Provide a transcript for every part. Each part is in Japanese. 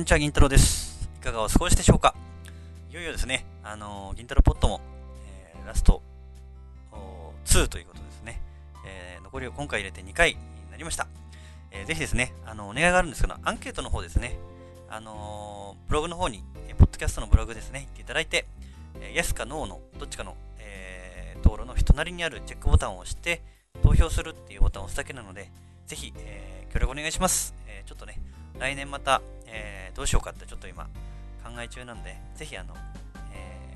んにちは、銀太郎です。いかがお過ごしでしょうか？いよいよですね、あのー銀太郎ポットも、えーラスト2ということですね。えー残りを今回入れて2回になりました。えーぜひですね、あの、お願いがあるんですけど、アンケートの方ですね、あのブログの方に、えポッドキャストのブログですね、行っていただいて、えー、Yes か No のどっちかの、えー、道路の隣にあるチェックボタンを押して、投票するっていうボタンを押すだけなので、ぜひ、え協力お願いします。えちょっとね、来年また、えーどうしようかってちょっと今考え中なんで、ぜひあの、え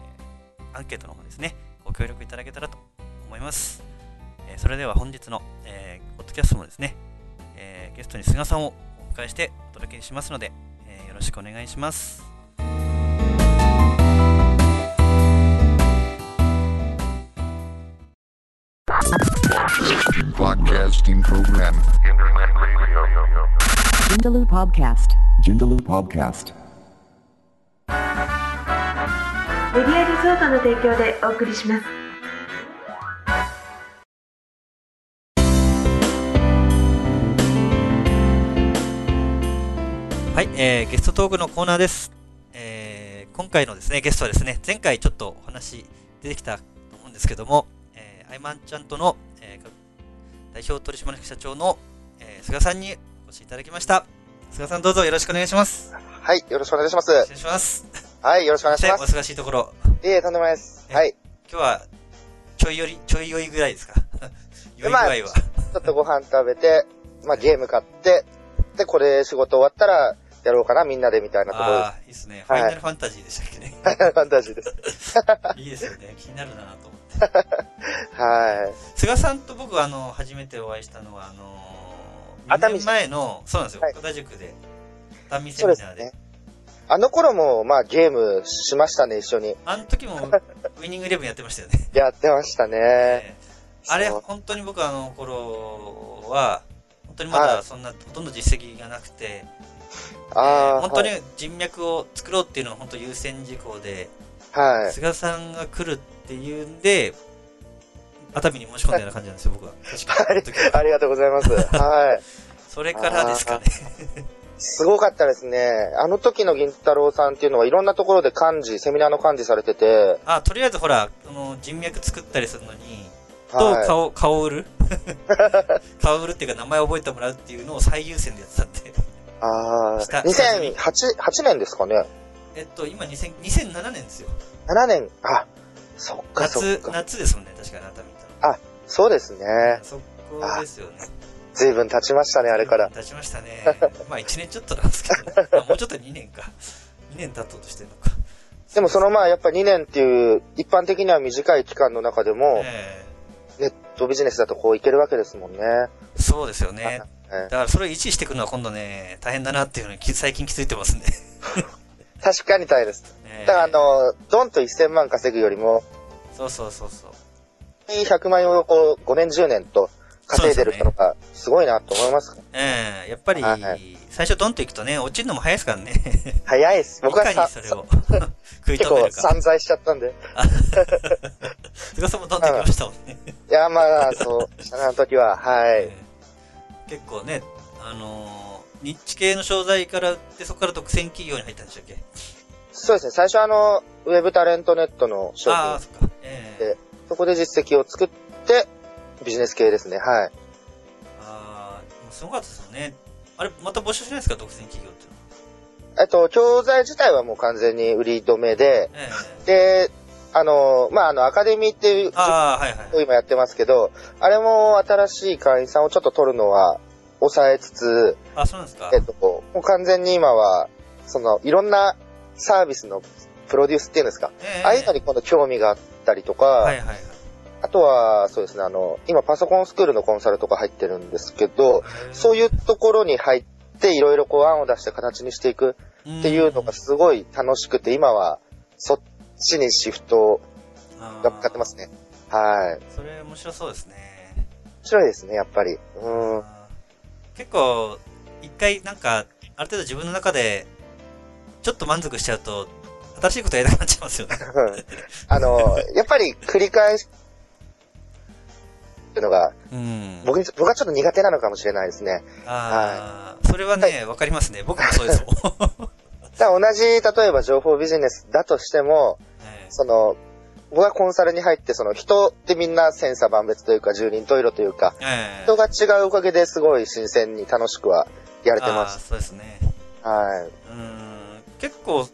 ーアンケートの方ですね、ご協力いただけたらと思います。えーそれでは本日の、えーポッドキャストもですね、えーゲストに菅さんをお迎えしてお届けしますので、えーよろしくお願いします。Podcasting program. Internet radio. Vindaloo Podcast. Jindaloo Podcast. メディアリゾートの提供でお送りします。はい、えーゲストトークのコーナーです。えー今回のですね、ゲストはですね、前回ちょっとお話出てきたと思うんですけども、えーアイマンちゃんとの、えー代表取締役社長の、えー菅さんにお越しいただきました。菅さんどうぞよろしくお願いします。はい、よろしくお願いします。お願いします。はい、よろしくお願いしまおす。忙しいところ、いえ、とんでもないです。えはい。今日はちょいより、ちょい酔いぐらいですか？酔い具合は。ちょっとご飯食べて、まあゲーム買って、で、これ仕事終わったらやろうかな、みんなでみたいなところでああ、いいですね。フはいァイナルファンタジーでしたっけね。す。ファンタジーです。いいですよね。気になるなと。はい。菅さんと僕はあの初めてお会いしたのはあの2熱海年前のそうなんですよはい岡田塾で熱海セミナーでですね。あの頃も、まあゲームしましたね、一緒に。あの時も ウイニングイレブンやってましたよね、やってましたね。ええあれ本当に僕あの頃は本当にまはいだそんなほとんど実績がなくて、えあ本当にはい。人脈を作ろうっていうのは本当優先事項で、はい。菅さんが来るっていうんで熱海に申し込んだような感じなんですよ僕はありがとうございます。はい。それからですかねすごかったですね。あの時の銀太郎さんっていうのはいろんなところで幹事、セミナーの幹事されてて、あとりあえずほらあの人脈作ったりするのにとはい。顔、顔売る？顔売るっていうか名前覚えてもらうっていうのを最優先でやってたんで。ああ、した2008、8年ですかね。えっと、今2000 2007年ですよ。7年、あ、そっかそっ夏、か。夏ですもんね、確かに熱海行ったの。そうですね。そこですよね。ずいぶん経ちましたね、あれから。経ちましたね。まあ1年ちょっとなんですけど、ま あもうちょっと2年か。2年経とうとしてるのか。でもそのまあやっぱ2年っていう一般的には短い期間の中でも、えネットビジネスだとこういけるわけですもんね。えそうですよね。えだからそれを維持していくのは今度ね、大変だなっていうのにき最近気づいてますんで。確かに大変です。ええだからあの、ドンと1000万稼ぐよりも、そうそうそうそう。100万円をこう5年10年と稼いでる人のがすごいなと思います。ええやっぱりはい、最初ドンと行くとね、落ちるのも早いですからね。早いです。僕はさそれを 食い結構止めるか。散財しちゃったんで。菅さんもドンと行きましたもんね。いや、まあ、そう、あの時は、はい。ええ結構ね、あのー日地系の商材から売って、そこから独占企業に入ったんでしたっけ？そうですね。最初あの、ウェブタレントネットの商ああ、品、そっか。ええでそこで実績を作って、ビジネス系ですね。はい。ああ、すごかったですよね。あれ、また募集しないですか、独占企業ってのは。えっと、教材自体はもう完全に売り止めで、えで、あの、まあ、あの、アカデミーっていうえ、ああ、はいはい。を今やってますけど、あれも新しい会員さんをちょっと取るのは抑えつつ、あ、そうなんですか。えっと、もう完全に今は、その、いろんなサービスのプロデュースっていうんですか、ええああいうのに今度興味があったりとか、はいはいはい。あとは、そうですね、あの、今パソコンスクールのコンサルとか入ってるんですけど、そういうところに入って、いろいろこう案を出して形にしていくうんっていうのがすごい楽しくて、今はそっちにシフトが向かってますね。はい。それ面白そうですね。面白いですね、やっぱり。うん。結構、一回なんか、ある程度自分の中で、ちょっと満足しちゃうと、新しいことやりたくなっちゃいますよね。あの、やっぱり繰り返し、っていうのが、うん。僕に、僕はちょっと苦手なのかもしれないですね。ああ、それはね、わかりますね。僕もそうですもん。だ同じ、例えば情報ビジネスだとしても、えその、僕がコンサルに入って、その人ってみんな千差万別というか、十人十色というか、えええ人が違うおかげですごい新鮮に楽しくはやれてまあーす。そうですね。はい。うーん。結構、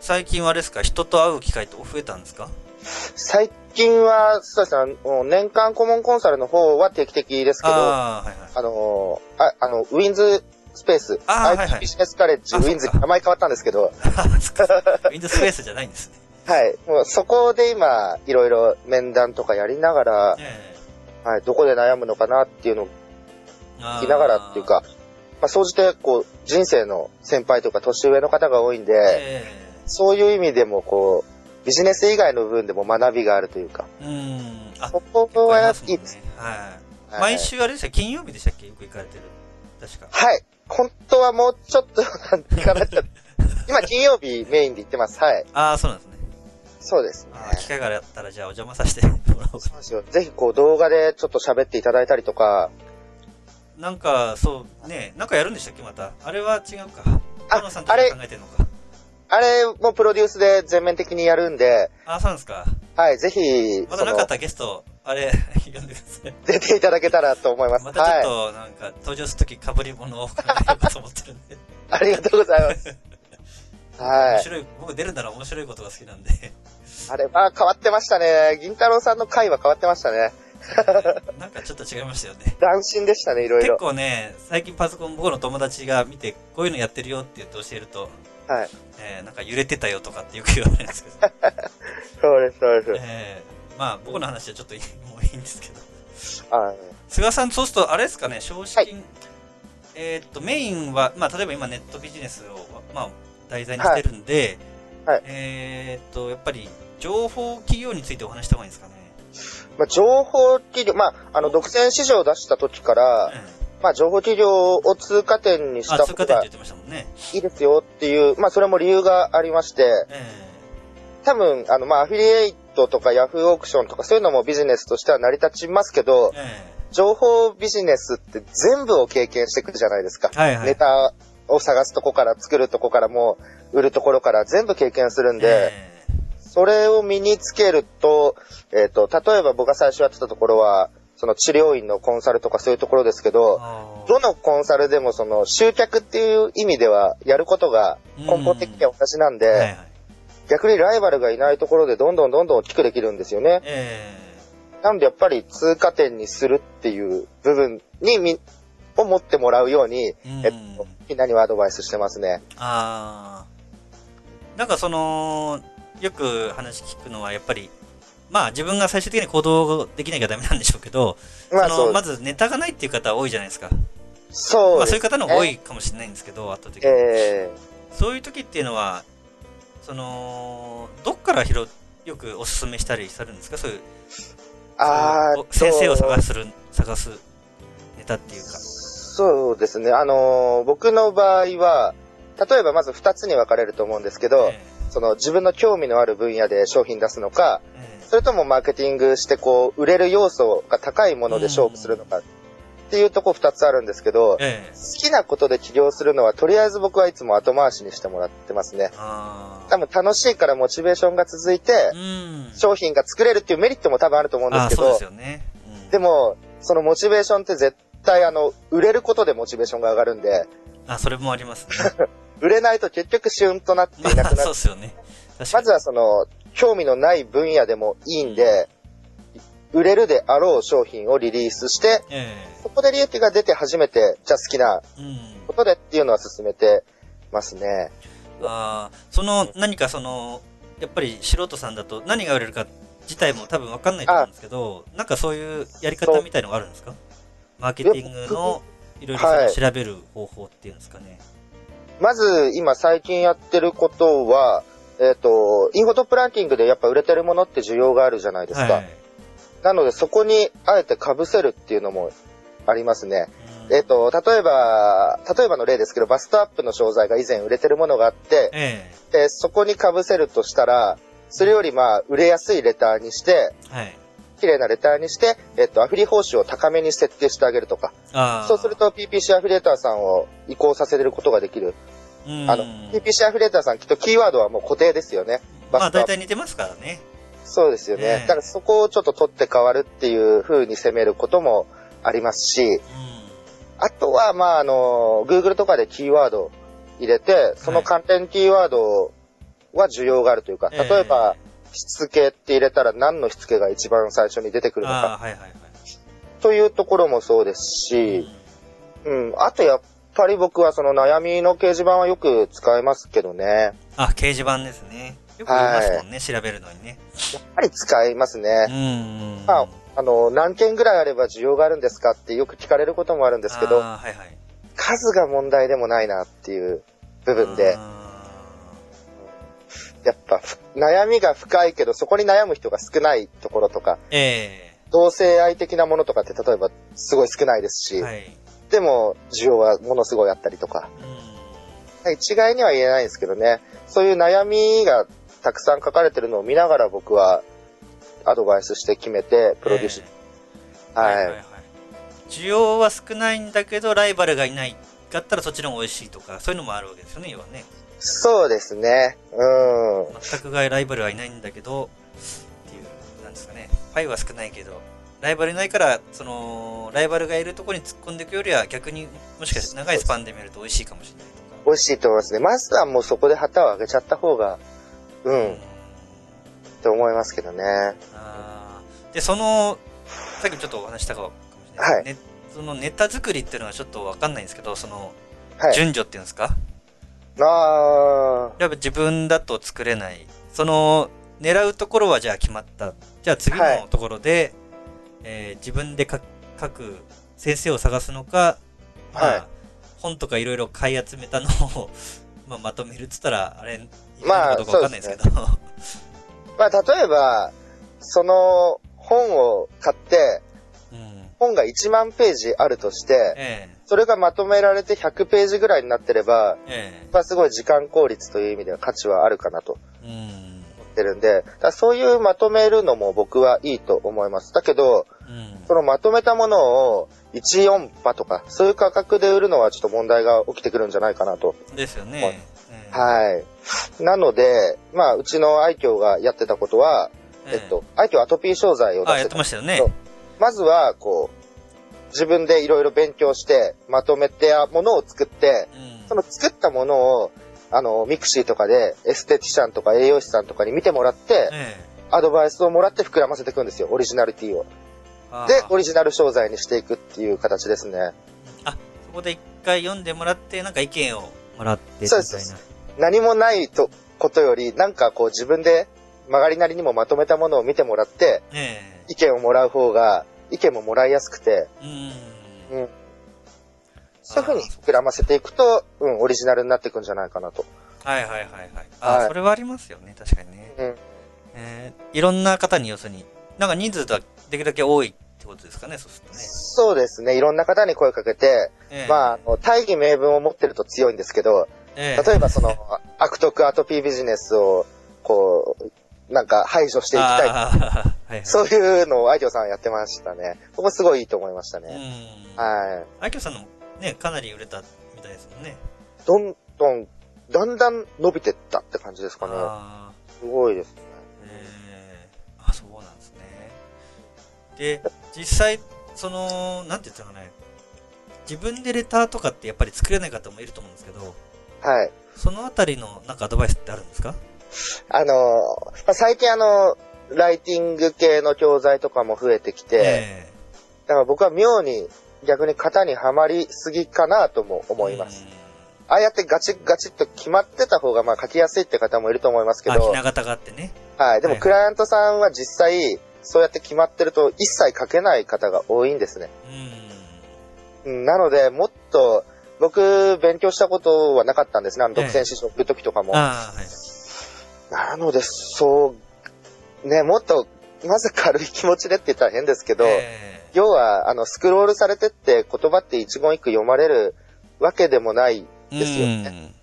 最近はあれですか、人と会う機会って増えたんですか？最近は、そうですね、年間顧問コンサルの方は定期的ですけど、あああ、はいはい。の、ああの、ウィンズスペース、あー IT ビジネスカレッジ、あウィンズ名前変わったんですけど、ウィンドウスペースじゃないんですね。はい。もうそこで今、いろいろ面談とかやりながら、えはい、どこで悩むのかなっていうのをえ聞きながらっていうか、まあ、総じて、こう、人生の先輩とか年上の方が多いんで、えそういう意味でも、こう、ビジネス以外の部分でも学びがあるというか、えうん。あ、そこはいいです。はい。はい毎週あれでした金曜日でしたっけ？よく行かれてる。確か。はい。本当はもうちょっと、なんてかなっちゃって。今、金曜日メインで行ってます。はい。ああ、そうなんですね。そうですね。あー機会があったらじゃあお邪魔させて もらおうかそうですよ。ぜひ、こう、動画でちょっと喋っていただいたりとか、なんか、そう、ね、なんかやるんでしたっけ？また。あれは違うか。あさんとあれ考えてるのか。あれもプロデュースで全面的にやるんで、ああ、そうなんですか。はい、ぜひ、まだなかったらゲスト、あれ、呼んでください。出ていただけたらと思います。またちょっはい。と、なんか、登場するとき被り物を考えようかと思ってるんで。ありがとうございます。はい。面白い、僕出るなら面白いことが好きなんで。あれは変わってましたね。銀太郎さんの回は変わってましたね。なんかちょっと違いましたよね。斬新でしたね、いろい結ろ。構ね、最近パソコン僕の友達が見て、こういうのやってるよって言って教えると、はい。えー、なんか揺れてたよとかってよく言われるんですけど、そうです、そうです。えー、まあ僕の話はちょっといい もういいんですけど。はい。菅さん、そうすると、あれですかね、少子金、えーっと、メインは、まあ、例えば今ネットビジネスを、まあ、題材にしてるんで、はいはいえーっと、やっぱり、情報企業についてお話した方がいいんですかね？まあ、情報企業、まあ、あの、独占市場を出した時から、えまあ、情報企業を通過点にした方が。いいですよっていう、まあ、それも理由がありまして、え多分、あの、まあ、アフィリエイトとかヤフーオークションとかそういうのもビジネスとしては成り立ちますけどえ、え情報ビジネスって全部を経験していくじゃないですか。えはいはい。ネタを探すとこから作るとこからもう売るところから全部経験するんで、えそれを身につけると、えっ、と、例えば僕が最初やってたところは、その治療院のコンサルとかそういうところですけえど、どのコンサルでもその集客っていう意味ではやることが根本的には同じなんで、はいはい。逆にライバルがいないところでどんどんどんどん大きくできるんですよね。えなんでやっぱり通過点にするっていう部分にみ、を持ってもらうように、えうんえっと、みんなにはアドバイスしてますね。ああ。なんかその、よく話聞くのは、やっぱり、まあ自分が最終的に行動できなきゃダメなんでしょうけど、まあそうその、まずネタがないっていう方多いじゃないですか。そうです、まあそういう方の多いかもしれないんですけど、圧倒的に。えそういう時っていうのは、その、どっから拾う、よくおすすめしたりするんですか？そういう、ー、あ先生を探す。する、探すネタっていうか。そうですね。あのー僕の場合は、例えばまず二つに分かれると思うんですけど、えその自分の興味のある分野で商品出すのか、ええそれともマーケティングしてこう、売れる要素が高いもので勝負するのかっていうとこ二つあるんですけど、ええ好きなことで起業するのはとりあえず僕はいつも後回しにしてもらってますね。多分楽しいからモチベーションが続いてう、ん。商品が作れるっていうメリットも多分あると思うんですけどでね。うんでも、そのモチベーションって絶対あの、売れることでモチベーションが上がるんで、あ、それもありますね。売れないと結局シュンとなっていなまあ、くなる そう。ですよね。まずはその、興味のない分野でもいいんで、売れるであろう商品をリリースして、えそこで利益が出て初めて、じゃあ好きな。ことでっていうのは進めてますね。ああ、その、何かその、やっぱり素人さんだと何が売れるか自体も多分わかんないと思うんですけど、なんかそういうやり方みたいのがあるんですか？マーケティングのいろいろ調べる方法っていうんですかね。まず、今最近やってることは、えっ、と、インフォトップランキングでやっぱ売れてるものって需要があるじゃないですか。はい。なのでそこにあえて被せるっていうのもありますね。うんえっ、と、例えば、例えばの例ですけど、バストアップの商材が以前売れてるものがあって、えでそこに被せるとしたら、それよりまあ、売れやすいレターにして、えはい。綺麗なレターにして、えっと、アフィリ報酬を高めに設定してあげるとか。そうすると PPC アフィリエーターさんを移行させることができる。うん。あの、PPC アフィリエーターさんきっとキーワードはもう固定ですよね。まあ大体似てますからね。そうですよね。ええだからそこをちょっと取って変わるっていう風に攻めることもありますし、うん。あとは、まあ、あの、Google とかでキーワード入れて、その関連キーワードは需要があるというか、ええ例えば、しつけって入れたら何のしつけが一番最初に出てくるのか、はいはいはい。というところもそうですし、うん、あとやっぱり僕はその悩みの掲示板はよく使いますけどね。あ、掲示板ですね。よく言いますもんね、調べるのにね。やっぱり使いますうね。ん。まあ、あの、何件ぐらいあれば需要があるんですかってよく聞かれることもあるんですけど、はいはい。数が問題でもないなっていう部分で、あやっぱふ悩みが深いけどそこに悩む人が少ないところとか、ーえ同性愛的なものとかって例えばすごい少ないですし、えはい。でも需要はものすごいあったりとか、うん。一概には言えないんですけどね、そういう悩みがたくさん書かれてるのを見ながら僕はアドバイスして決めてプロデュース、はい、はいはいはい。需要は少ないんだけど、ライバルがいない。だったらそっちの方が美味しいとか、そういうのもあるわけですよね、要はね。そうですね。うん。全くがライバルはいないんだけど、っていう、なんですかね。パイは少ないけど、ライバルいないから、その、ライバルがいるところに突っ込んでいくよりは、逆にもしかして長いスパンで見ると美味しいかもしれないとか。美味しいと思いますね。まずはもうそこで旗を上げちゃった方が、うん、って思いますけどね。で、その、さっきもちょっとお話したかもしれないですけど、ねそのネタ作りっていうのはちょっとわかんないんですけど、その、はい。順序っていうんですか？あやっぱ自分だと作れない。その、狙うところはじゃあ決まった。じゃあ次のところで、えー自分で書書く先生を探すのか、まあはい本とかいろいろ買い集めたのを、まあ、まとめるっつったら、あれ、いいまあどうかわかんないですけど。ーまあ、例えば、その本を買って、うん。本が1万ページあるとして、えそれがまとめられて100ページぐらいになってれば、ええまあ、すごい時間効率という意味では価値はあるかなとえうん。思ってるんで、だそういうまとめるのも僕はいいと思います。だけど、うん。そのまとめたものを1、4波とか、そういう価格で売るのはちょっと問題が起きてくるんじゃないかなと。ですよね。はいええはい。なので、まあ、うちの愛嬌がやってたことは、えっと、愛嬌アトピー商材を出あ、やしっててましたよねまずは、こう、自分でいろいろ勉強して、まとめてものを作って、うん。その作ったものを、あの、 mixi とかでエステティシャンとか栄養士さんとかに見てもらって、ええアドバイスをもらって膨らませていくんですよ、オリジナリティを。あで、オリジナル商材にしていくっていう形ですね。あ、そこで一回読んでもらって、なんか意見をもらってみたいそうですな。何もないとことより、なんかこう自分で曲がりなりにもまとめたものを見てもらって、え意見をもらう方が、意見ももらいやすくて、えうん。うん。そういう風に膨らませていくと、うん、オリジナルになっていくんじゃないかなと。はいはいはいはい。あ、はいそれはありますよね、確かにね。うん。えーいろんな方に要するに、なんか人数ができるだけ多いってことですかね、そうするとね。そうですね。いろんな方に声かけて、ええまあ大義名分を持ってると強いんですけど、ええ例えばその、悪徳アトピービジネスを、こう、なんか排除していきたい。はいはい。そういうのを愛嬌さんはやってましたね。ここすごいいいと思いましたうね。ん。はい。愛嬌さんのね、かなり売れたみたいですもんね。どんどん、だんだん伸びてったって感じですかね。あすごいですね。ーえーあ、そうなんですね。で、実際、その、なんて言ったかね、自分でレターとかってやっぱり作れない方もいると思うんですけど、はい。そのあたりのなんかアドバイスってあるんですか？あの、まあ最近あの、ライティング系の教材とかも増えてきて、えだから僕は妙に逆に型にはまりすぎかなともえ思います。。ああやってガチガチっと決まってた方がまあ書きやすいって方もいると思いますけあ、ひど、な形があってね。はい。でもはいクライアントさんは実際、そうやって決まってると一切書けない方が多いんですね。うん。うんなので、もっと、僕、勉強したことはなかったんですね。あの、ええ独占試食る時とかも。ああ、はい。なので、そう、ね、もっと、まず軽い気持ちでって言ったら変ですけど、え要は、あの、スクロールされてって言葉って一言一句読まれるわけでもない。えですよね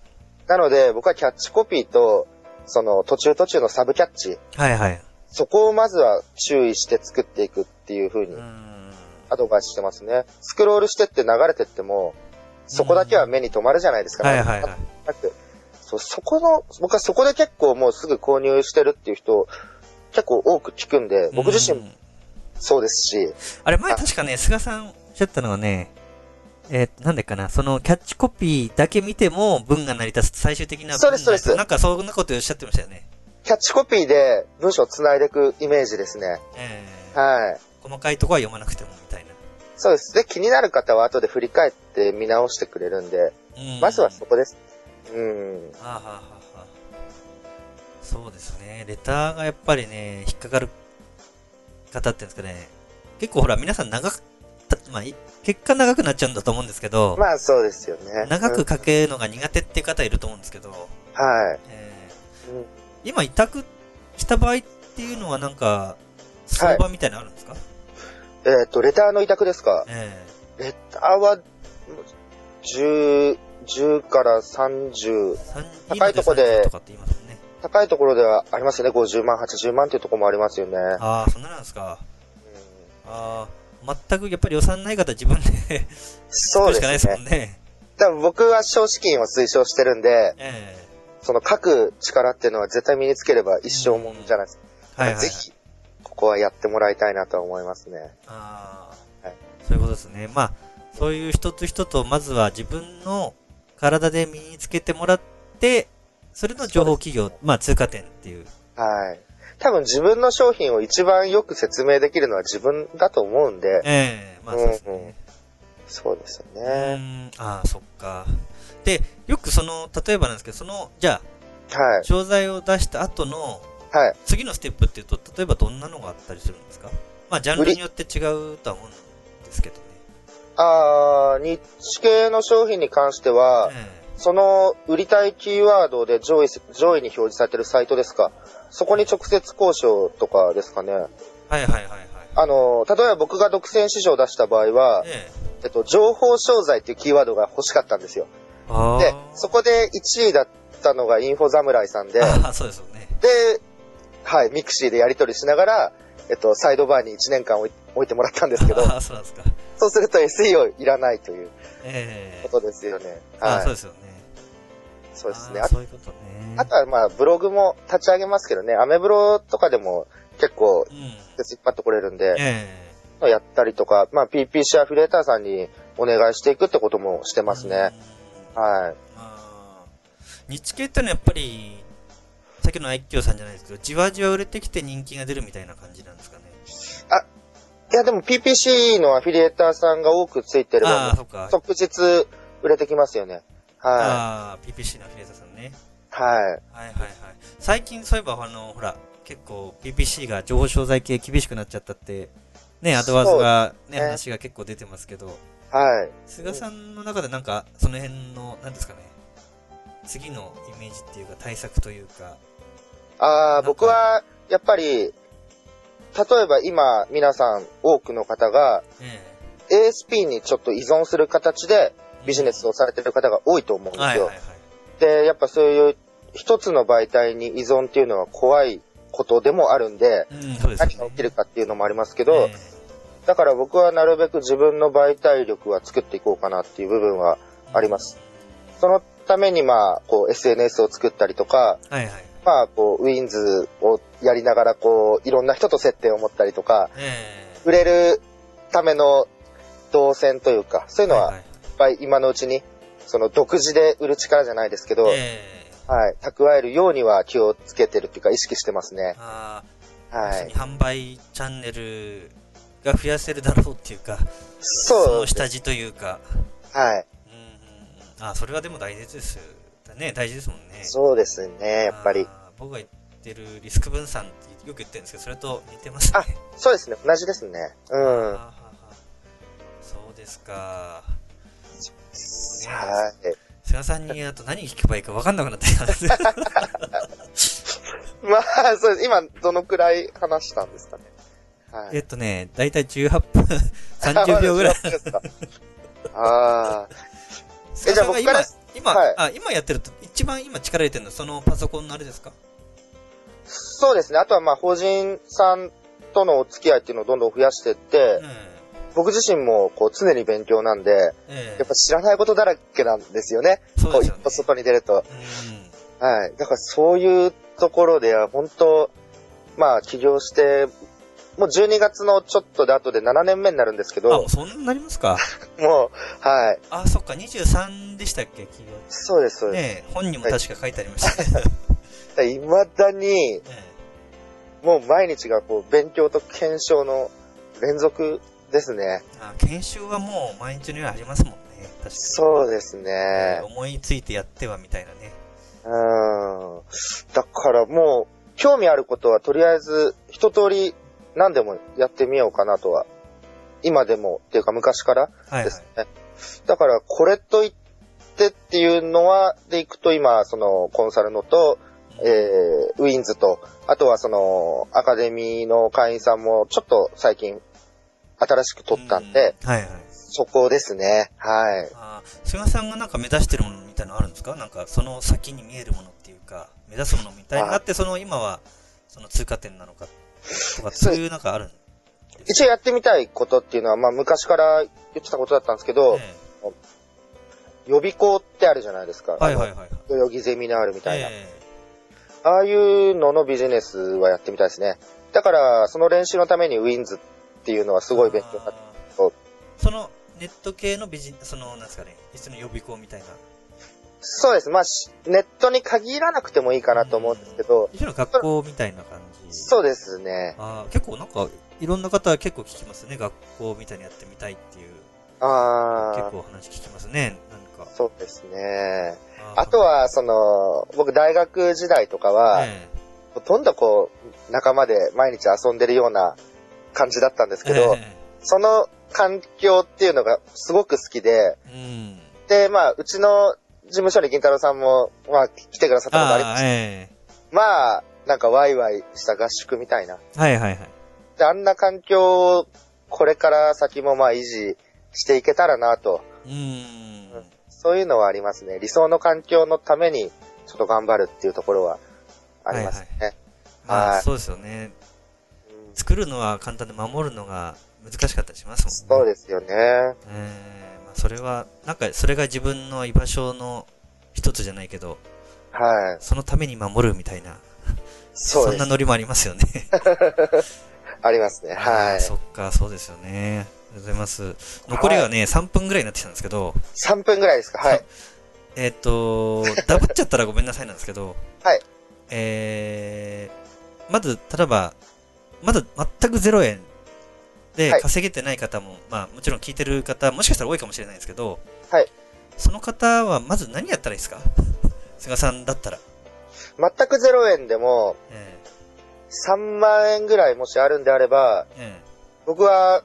なので、僕はキャッチコピーと、その、途中途中のサブキャッチ、うんはいはい。そこをまずは注意して作っていくっていう風にうん。アドバイスしてますね。スクロールしてって流れてっても、そこだけは目に留まるじゃないですか。はいはいはい。そう、そこの、僕はそこで結構もうすぐ購入してるっていう人、結構多く聞くんで、僕自身そうですし、あれ前確かね、菅さんおっしゃったのはね、えーなんでかな、そのキャッチコピーだけ見ても文が成り立つ最終的な文そうですそうですなんかそんなことおっしゃってましたよね。キャッチコピーで文章を繋いでいくイメージですね。ええはい。細かいとこは読まなくてもみたいな。そうです。で、気になる方は後で振り返って見直してくれるんで、うんまずはそこです。うん。はあ、はあはあはあ、そうですね。レターがやっぱりね、引っかかる方っていうんですかね。結構ほら、皆さん長く、たまあ、い結果長くなっちゃうんだと思うんですけど、まあそうですよね。長うんく書けるのが苦手っていう方いると思うんですけど、はい。えうんー今委託した場合っていうのはなんか、相場みたいなのあるんですか、えっ、と、レターの委託ですか？えレターは、10、10から30、え三高いとこで今30とかって言いますもんね。高いところではありますよね。50万、80万っていうところもありますよね。ああ、そんななんですか。うんああ、全くやっぱり予算ない方は自分でそうしかないですも。んね。多分僕は少資金を推奨してるんで、えその書く力っていうのは絶対身につければ一生もんじゃないですか。えはいはい、はい。ぜひ、ここはやってもらいたいなとは思いますね。ああ、はいそういうことですね。まあ、そういう一つ一つをまずは自分の体で身につけてもらって、それの情報企業、まあ通過点っていう。はい。多分自分の商品を一番よく説明できるのは自分だと思うんで、ええまあそうですね。そうですようね。ん、ああ、そっか。で、よくその、例えばなんですけど、その、じゃあ、はい。商材を出した後の、はい。次のステップっていうと、例えばどんなのがあったりするんですか？まあ、ジャンルによって違うとは思うんですけどね。あー、日系の商品に関しては、えその売りたいキーワードで上位、上位に表示されてるサイトですか？そこに直接交渉とかですかね。えはいはいはいはい。あの、例えば僕が独占市場を出した場合は、えええっと、情報商材っていうキーワードが欲しかったんですよ。で、そこで1位だったのがインフォ侍さんで、そうですよね。で、はい、 mixi でやり取りしながら、えっと、サイドバーに1年間置いてもらったんですけど、そうすか。そうすると SEO いらないというええことですよね。はい。そうですよね。そうですね。あそういうことね。あとはまあ、ブログも立ち上げますけどね、アメブロとかでも結構、うん。引っ張ってこれるんで、えやったりとか、まあ、PPC アフィリエーターさんにお願いしていくってこともしてえますね。。うんはい。日系ってのはやっぱり、さっきの愛嬌さんじゃないですけど、じわじわ売れてきて人気が出るみたいな感じなんですかね。いや、でも PPC のアフィリエーターさんが多くついてれあばあ、、そっか。即日売れてきますよね。はああ、PPC のアフィリエーターさんね。い。はい。はいはいはい。最近そういえば、あの、ほら、結構 PPC が情報商材系厳しくなっちゃったって、ね、アドワーズがね、ね話が結構出てますけど、はい。菅さんの中でなんか、その辺の、なんですかね、次のイメージっていうか対策というか、ああ、僕は、やっぱり、例えば今、皆さん、多くの方が、え ASP にちょっと依存する形でビジネスをされてる方が多いと思うんですよ。で、やっぱそういう一つの媒体に依存っていうのは怖いことでもあるんで、うん、でね。何が起きるかっていうのもありますけど、えだから僕はなるべく自分の媒体力は作っていこうかなっていう部分はえあります。。そのためにまあ、こう SNS を作ったりとか、はいはい。まあ、こう、ウィンズをやりながら、こう、いろんな人と接点を持ったりとか、ええ売れるための動線というか、そういうのは、いいっぱい今のうちに、その独自で売る力じゃないですけど、はい蓄えるようには気をつけてるっていうか、意識してますね。はい。販売チャンネルが増やせるだろうっていうか、そそうの。下地というか、はい。うんあそれはでも大事ですね。大事ですもんね。そうですね、やっぱり。僕が言ってるリスク分散ってよく言ってるんですけど、それと似てますね。あそうですね、同じですね。うん。そうですか。い。菅さんにあと何聞けばいいか分かんなくなってきます。まあ、そうです。今、どのくらい話したんですかね。はい。えっとね、だいたい18分、30秒ぐらい。あですかああ。菅さんが今じゃあ僕から、今、はいあ、今やってると、一番今力入れてるのはそのパソコンのあれですか？そうですね。あとはまあ、法人さんとのお付き合いっていうのをどんどん増やしていって、え僕自身もこう常に勉強なんで、ええやっぱ知らないことだらけなんですよね。よねこう一歩外に出ると。うんはい。だからそういうところでは本当、まあ起業して、もう12月のちょっとで後で7年目になるんですけあ、どもう、そんなになりますか？もう、はい。あ、そっか、23でしたっけ、企業。そうです、そうです。ねえ本にも確か書いてありましたね。いまだに、えもう毎日がこう、勉強と検証の連続ですね。えあ研修はもう毎日のようにありますもんね。確かに。そうですえねえ。思いついてやってはみたいなね。うん。だからもう、興味あることはとりあえず、一通り何でもやってみようかなとは。今でも、っていうか昔からはいはいです。ね。だから、これといってっていうのは、でいくと今、その、コンサルのと、えー、ウィンズと、あとはその、アカデミーの会員さんもちょっと最近、新しく取ったんで、うんはいはい。そこですね。はい。菅さんがなんか目指してるものみたいなのあるんですか？なんかその先に見えるものっていうか、目指すものみたいになって、その今は、その通過点なのかとか、そういうなんかあるん一応やってみたいことっていうのは、まあ昔から言ってたことだったんですけど、え予備校ってあるじゃないですか。えはいはいはい。代々木ゼミナールみたいな。えああいうののビジネスはやってみたいですね。だから、その練習のためにウィンズっていうのはすえごい勉強になってあーそのネット系のビジその、なんですかね、一緒の予備校みたいな。そうです。まあ、しネットに限らなくてもいいかなと思うんですけど、一緒の学校みたいな感じ。そうですね。あー結構なんか、いろんな方は結構聞きますね。学校みたいにやってみたいっていう。ああ、結構話聞きますね。何か。そうですね。ーあと、は、その、僕大学時代とかは、えほとんどこう、仲間で毎日遊んでるような感じだったんですえけど、えその環境っていうのがすごく好きで、えうん。で、まあ、うちの事務所に銀太郎さんも、まあ、来てくださったことありまああ、す。えまあ、なんかワイワイした合宿みたいな。えはいはいはい。で、あんな環境をこれから先もまあ維持していけたらなと。うーん。そういうのはありますね。理想の環境のためにちょっと頑張るっていうところはありますね。まあ、はいそうですよね。うん作るのは簡単で守るのが難しかったりしますもんね。そうですよね。ええまあ、それは、なんか、それが自分の居場所の一つじゃないけど、はい。そのために守るみたいな、そ。そんなノリもありますよね。ありますね。はい。そっか、そうですよね。ありがとうございます。残りがね、3分ぐらいになってきたんですけど、3分ぐらいですか？はい。えっ、と、ダブっちゃったらごめんなさいなんですけど、はい。えー、まず、例えば、まだ全く0円ではい稼げてない方も、まあもちろん聞いてる方、もしかしたら多いかもしれないですけど、はい。その方はまず何やったらいいですか？菅さんだったら。全く0円でもえ3万円ぐらいもしあるんであれば、ええ僕は、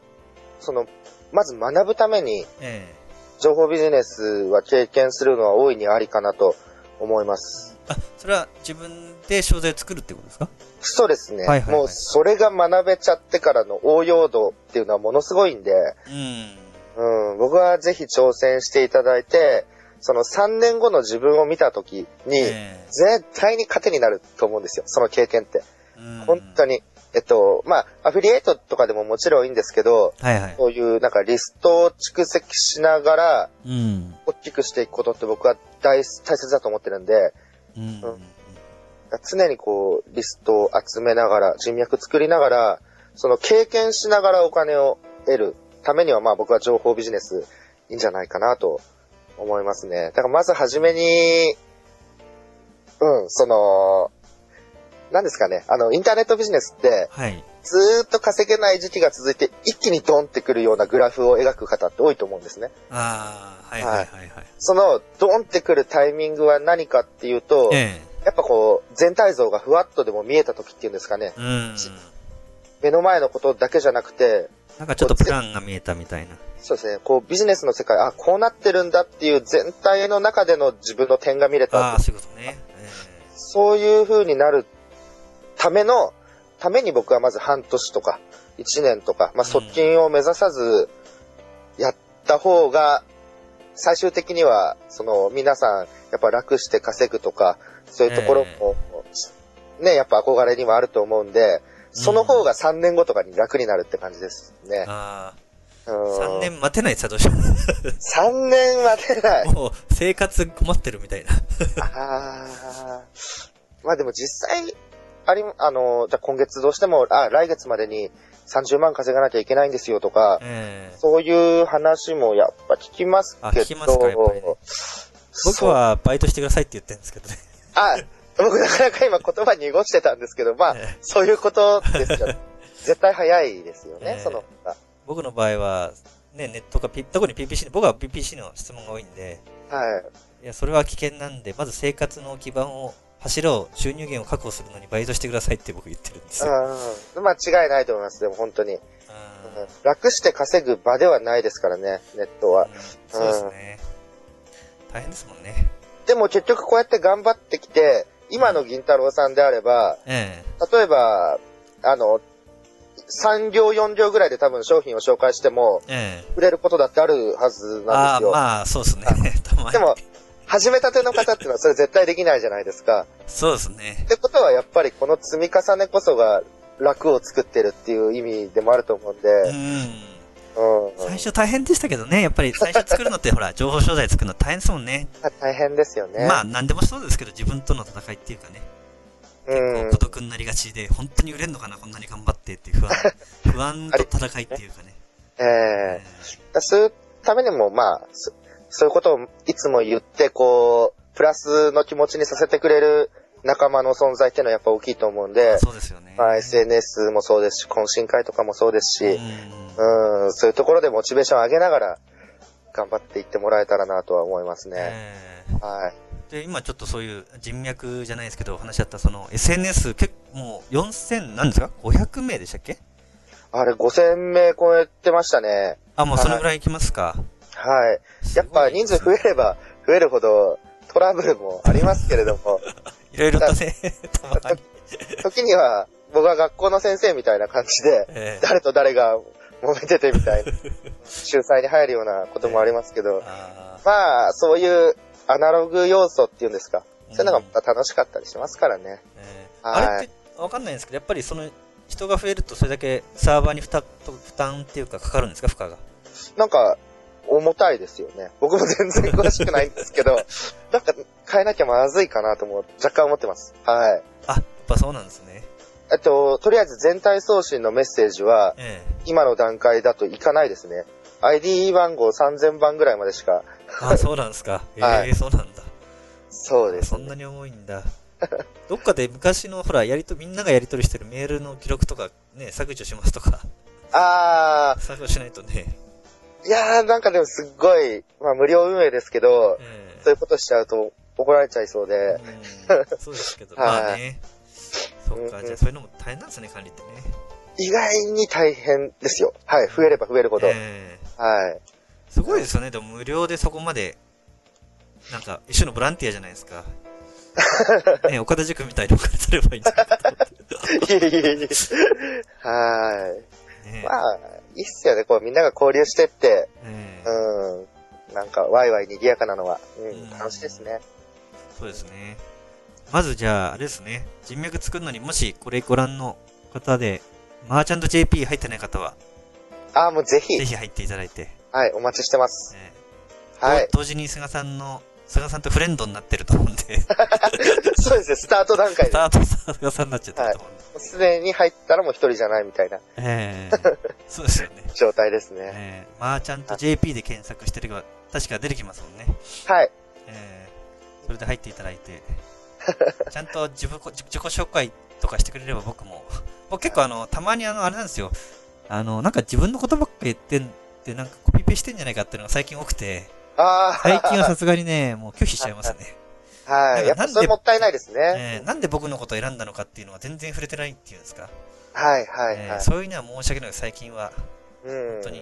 その、まず学ぶためにええ情報ビジネスは経験するのは大いにありかなと思います。えあ、それは自分で商材を作るってことですか？そうですね。はいはいはいもうそれが学べちゃってからの応用度っていうのはものすごいんで、うん。うん、僕はぜひ挑戦していただいて、その3年後の自分を見たときに、え絶対に糧になると思うんですよ、その経験って。本当に。えっと、まあ、アフィリエイトとかでももちろんいいんですけど、はいはい。そういうなんかリストを蓄積しながらうん。大きくしていくことって僕は大大切だと思ってるんで、うん。常にこう、リストを集めながら、人脈作りながら、その経験しながらお金を得るためには、まあ僕は情報ビジネスいいんじゃないかなと思いますね。だからまずはじめに、うん、その、何ですかね、あの、インターネットビジネスって、はい。ずーっと稼げない時期が続いて、一気にドンってくるようなグラフを描く方って多いと思うんですね。ああ、はいはいはいはい。その、ドンってくるタイミングは何かっていうと、えやっぱこう、全体像がふわっとでも見えた時っていうんですかねえ。うん。目の前のことだけじゃなくて、なんかちょっとプランが見えたみたいな。そうですね、こうビジネスの世界、あ、こうなってるんだっていう全体の中での自分の点が見れあたあ、。そういうことね。えそういう風になるための、ために僕はまず半年とか、1年とか、まあ、側近を目指さず、やった方が、最終的には、その、皆さん、やっぱ楽して稼ぐとか、そういうところも、ね、やっぱ憧れにはあると思うんで、その方が3年後とかに楽になるって感じですえね。ああ。うん3年待てないですよ、どうしても。3年待てない。もう、生活困ってるみたいな。ああ。まあでも実際、あり、あの、じゃあ今月どうしても、あ、来月までに30万稼がなきゃいけないんですよとか、ええそういう話もやっぱ聞きますけど。あ聞きますかやっぱりね僕。はバイトしてくださいって言ってるんですけどね。あ、僕なかなか今言葉濁してたんですけど、まあ、ええそういうことですよ。絶対早いですよね、ええその。僕の場合は、ね、ネットか、特に PPC、僕は PPC の質問が多いんで、はい。いや、それは危険なんで、まず生活の基盤を、柱を、収入源を確保するのにバイトしてくださいって僕言ってるんですよ。うん。間違いないと思います、でも本当に。うん楽して稼ぐ場ではないですからね、ネットは。そうですね。大変ですもんね。でも結局こうやって頑張ってきて、今の銀太郎さんであれば、え例えば、あの、3行4行ぐらいで多分商品を紹介しても、え、ええ。売れることだってあるはずああ、なんですよ。まあ、そうですね。でも、始めたての方っていうのはそれ絶対できないじゃないですか。そうですねっ。てことはやっぱりこの積み重ねこそが楽を作ってるっていう意味でもあると思うんで、うん。うん。最初大変でしたけどね、やっぱり最初作るのってほら、情報商材作るの大変ですもんね。大変ですよね。まあ、なんでもそうですけど、自分との戦いっていうかね、うん。孤独になりがちで、本当に売れるのかな、こんなに頑張ってっていう不安、不安と戦いっていうかね。ええそういうためにも、まあ、そそういうことをいつも言って、こう、プラスの気持ちにさせてくれる仲間の存在っていうのはやっぱ大きいと思うんで、そうですよね。まあ、SNS もそうですし、懇親会とかもそうですし、うんうん、そういうところでモチベーションを上げながら、頑張っていってもらえたらなとは思いますね。ええはい。で、今ちょっとそういう人脈じゃないですけど、話し合ったその SNS 結構もう4000、なんですか ?500 名でしたっけ？あれ、5000名超えてましたね。あ、もうそれぐらいいきますか。はい。やっぱ人数増えれば増えるほどトラブルもありますけれども、いろいろとね、たまに。時には僕は学校の先生みたいな感じで、ええ。誰と誰が揉めててみたいな、仲裁に入るようなこともありますけど、あまあ、そういうアナログ要素っていうんですか、そういうのが楽しかったりしますからね。ーえ。ーはいあれってわかんないんですけど、やっぱりその人が増えるとそれだけサーバーに負担負担っていうかかかるんですか、負荷が？なんか、重たいですよね。僕も全然詳しくないんですけど、なんか変えなきゃまずいかなとも若干思ってます。はい。あ、やっぱそうなんですね。えっと、とりあえず全体送信のメッセージは、え今の段階だといかないですね。ID 番号3000番ぐらいまでしか。えあ、そうなんですか。ええはいそうなんだ。そうです、そんなに重いんだ。どっかで昔の、ほら、やりと、みんながやり取りしてるメールの記録とか、ね、削除しますとか、あ削除しないとね、ー、いやーなんかでもすっごい、まあ無料運営ですけど、えそういうことしちゃうと怒られちゃいそうで、えうんそうですけど、は いまあね。そっか、うんじゃあそういうのも大変なんですね、管理ってね。意外に大変ですよ。はい、増えれば増えるほど。ええはい。すごいですよね、でも無料でそこまで、なんか、一種のボランティアじゃないですか。ね、岡田塾みたいにお金取ればいいんじゃないかと思って。いえいえいえはい。ねまあ、いいっすよね。こうみんなが交流してって、ええうん。なんか、ワイワイ賑やかなのは、ううんん、楽しいですね。そうですね。まずじゃあ、あれですね。人脈作るのにもしこれご覧の方で、マーチャント JP 入ってない方は、ああ、もうぜひぜ、ひ入っていただいて、はい、お待ちしてます。えはい。同時に菅さんの、菅さんとフレンドになってると思うんで、ス そうですね、スタート段階で。タート菅さんになっちゃってると思うんで。すでに入ったらもう一人じゃないみたいなええ そうですよね。状態ですね。ええマーチャント JP で検索してれば、確か出てきますもんね。はい。ええそれで入っていただいて、ちゃんと自分こ自己紹介とかしてくれれば僕も、僕結構あの、たまにあの、あれなんですよ。あの、なんか自分のことばっか言ってんって、なんかコピペしてんじゃないかっていうのが最近多くて、ああ、最近はさすがにね、もう拒否しちゃいますね。はい。やっぱそれもったいないですね。ええなんで僕のことを選んだのかっていうのは全然触れてないっていうんですか？はい、はい、はい。ええそういうのは申し訳ない最近は、うん。本当に。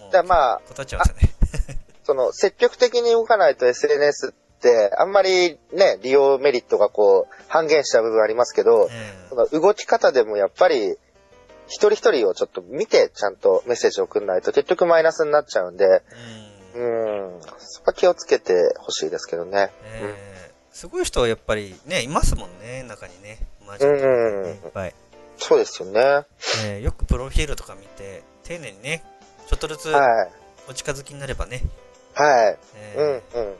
もう、じゃあまあ、断っちゃいますよね。その、積極的に動かないと SNS って、あんまりね、利用メリットがこう、半減した部分ありますけど、えその動き方でもやっぱり、一人一人をちょっと見て、ちゃんとメッセージを送んないと結局マイナスになっちゃうんで、うん、そこは気をつけてほしいですけどね。ええすごい人はやっぱりね、いますもんね、中にね。マジで、ねうんいっぱい。そうですよね。えーよくプロフィールとか見て、丁寧にね、ちょっとずつはい。お近づきになればね。はい。えーうん、うん。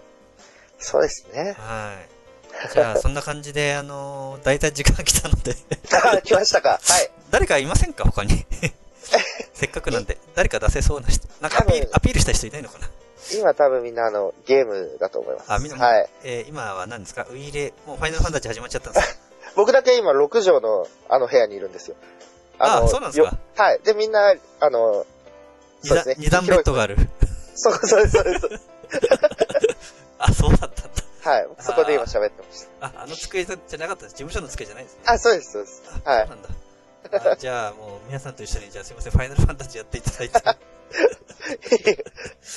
そうですね。はい。じゃあ、そんな感じで、あのー、大体時間来たので、あ、来ましたか。はい。誰かいませんか他に。せっかくなんで、誰か出せそうな人。なんかアピールアピールした人いないのかな今多分みんなあの、ゲームだと思います。あみんなはい。えー今は何ですか？ウイイレ、もうファイナルファンタジー始まっちゃったんですか？僕だけ今6畳のあの部屋にいるんですよ。あのそうなんですか？よはい。で、みんな、あの、二段そうですね二段ベッドがある。そう、そうです、そうです。あ、そうだったんだ。はい。そこで今喋ってました。あ、あの机じゃなかったです。事務所の机じゃないですね。あ、そうです、そうです。あはいそうなんだ。あ じゃあもう皆さんと一緒に、じゃあすいません、ファイナルファンタジーやっていただいて。あり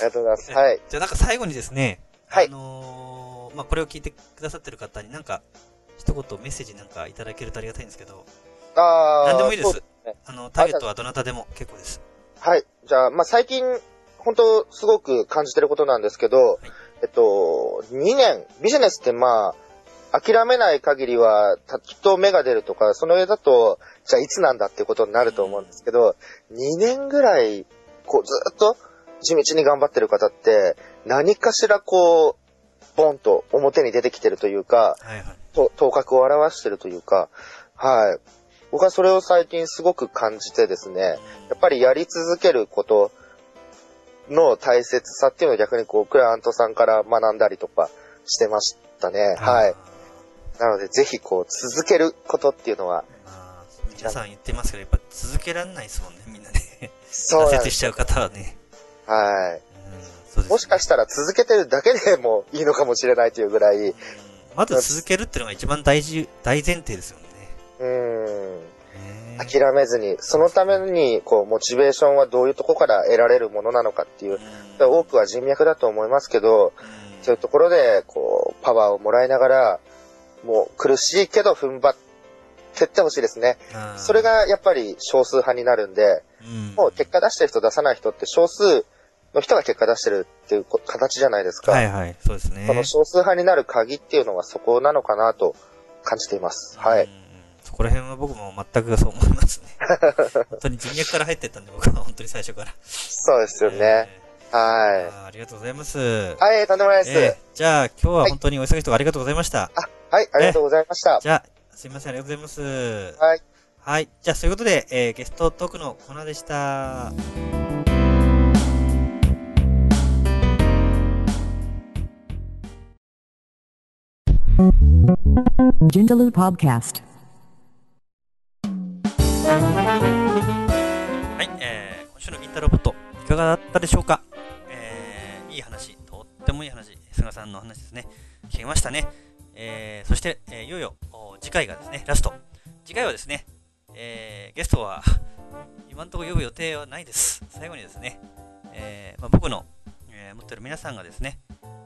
がとうございます。はい。じゃあなんか最後にですね、はいあのーまあ、これを聞いてくださってる方になんか、一言メッセージなんかいただけるとありがたいんですけど、あー何でもいいですねあの、ターゲットはどなたでも結構です。はい。じゃあ、まあ、最近、本当すごく感じてることなんですけど、えっと、2年、ビジネスってまあ、諦めない限りは、たきっと芽が出るとか、その上だと、じゃあいつなんだっていうことになると思うんですけど、2年ぐらい、こう、ずっと地道に頑張ってる方って、何かしらこう、ボンと表に出てきてるというか、はいはい。と頭角を表してるというか、はい。僕はそれを最近すごく感じてですね、やっぱりやり続けることの大切さっていうのを逆にこう、クライアントさんから学んだりとかしてましたね。はい。なので、ぜひこう、続けることっていうのは、皆さん言ってますけど、やっぱ続けられないですもんね、みんなね。そう。挫折しちゃう方はね。はい。ね。もしかしたら続けてるだけでもいいのかもしれないというぐらい、ううんまず続けるっていうのが一番大事、大前提ですよね。ーん、ね諦めずに、そのために、こう、モチベーションはどういうとこから得られるものなのかっていう、うん多くは人脈だと思いますけど、うんそういうところで、こう、パワーをもらいながら、もう苦しいけど踏ん張ってってほしいですね。それがやっぱり少数派になるんで、うんもう結果出してる人出さない人って少数の人が結果出してるっていうこ形じゃないですか。はいはい、そうですね。その少数派になる鍵っていうのはそこなのかなと感じています。はい。うんそこら辺は僕も全くそう思いますね。本当に人脈から入ってったんで、僕は本当に最初から。そうですよね。えーはい。あーありがとうございます。はい、とんでもないです。えーじゃあ、今日は本当にお忙しいところありがとうございました。あ、はい、ありがとうございました。じゃあ、すいません、ありがとうございます。はい。はい。じゃあ、そういうことで、えーゲストトークのコーナーでした。Podcast. はい、えー、今週のインターロボット、いかがだったでしょうか？えー、いい話、とってもいい話、菅さんの話ですね。聞けましたね。えー、そして、えーいよいよ、次回がですね、ラスト。次回はですね、えー、ゲストは、今のところ呼ぶ予定はないです。最後にですね、えーまあ、僕の、え持ってる皆さんがですね、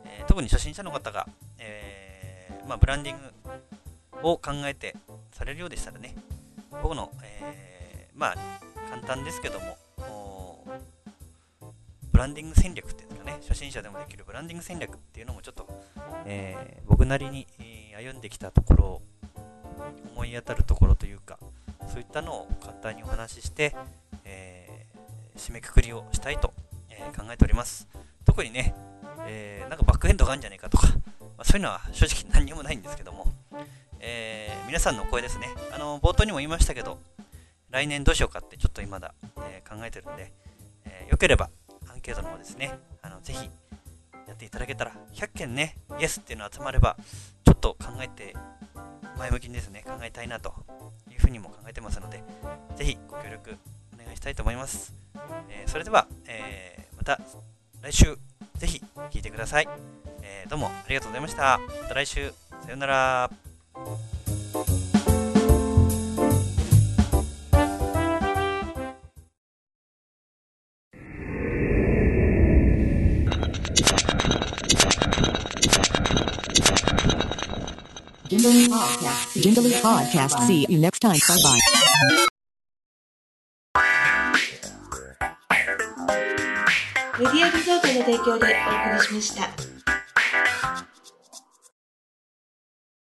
え特に初心者の方が、えーまあ、ブランディングを考えてされるようでしたらね、僕の、えまあ、簡単ですけども、ブランディング戦略っていうんですかね、初心者でもできるブランディング戦略っていうのもちょっと、えー僕なりに、歩んできたところを、思い当たるところというか、そういったのを簡単にお話しして、えー締めくくりをしたいと、え考えております。特にね、えーなんかバックエンドがあるんじゃないかとか、まあ、そういうのは正直何にもないんですけども、えー皆さんの声ですね。あの、冒頭にも言いましたけど、来年どうしようかってちょっと今だ、え考えてるんで、えーよければケートの方ですね、あのぜひやっていただけたら、100件ね、イエスっていうの集まれば、ちょっと考えて、前向きにですね、考えたいなというふうにも考えてますので、ぜひご協力お願いしたいと思います。えーそれでは、えーまた来週、ぜひ聞いてください。えーどうもありがとうございました。また来週、さよなら。Jindalu Podcast. Jindalu Podcast. See you next time. Bye bye. メディアリゾートの提供でお送りしました。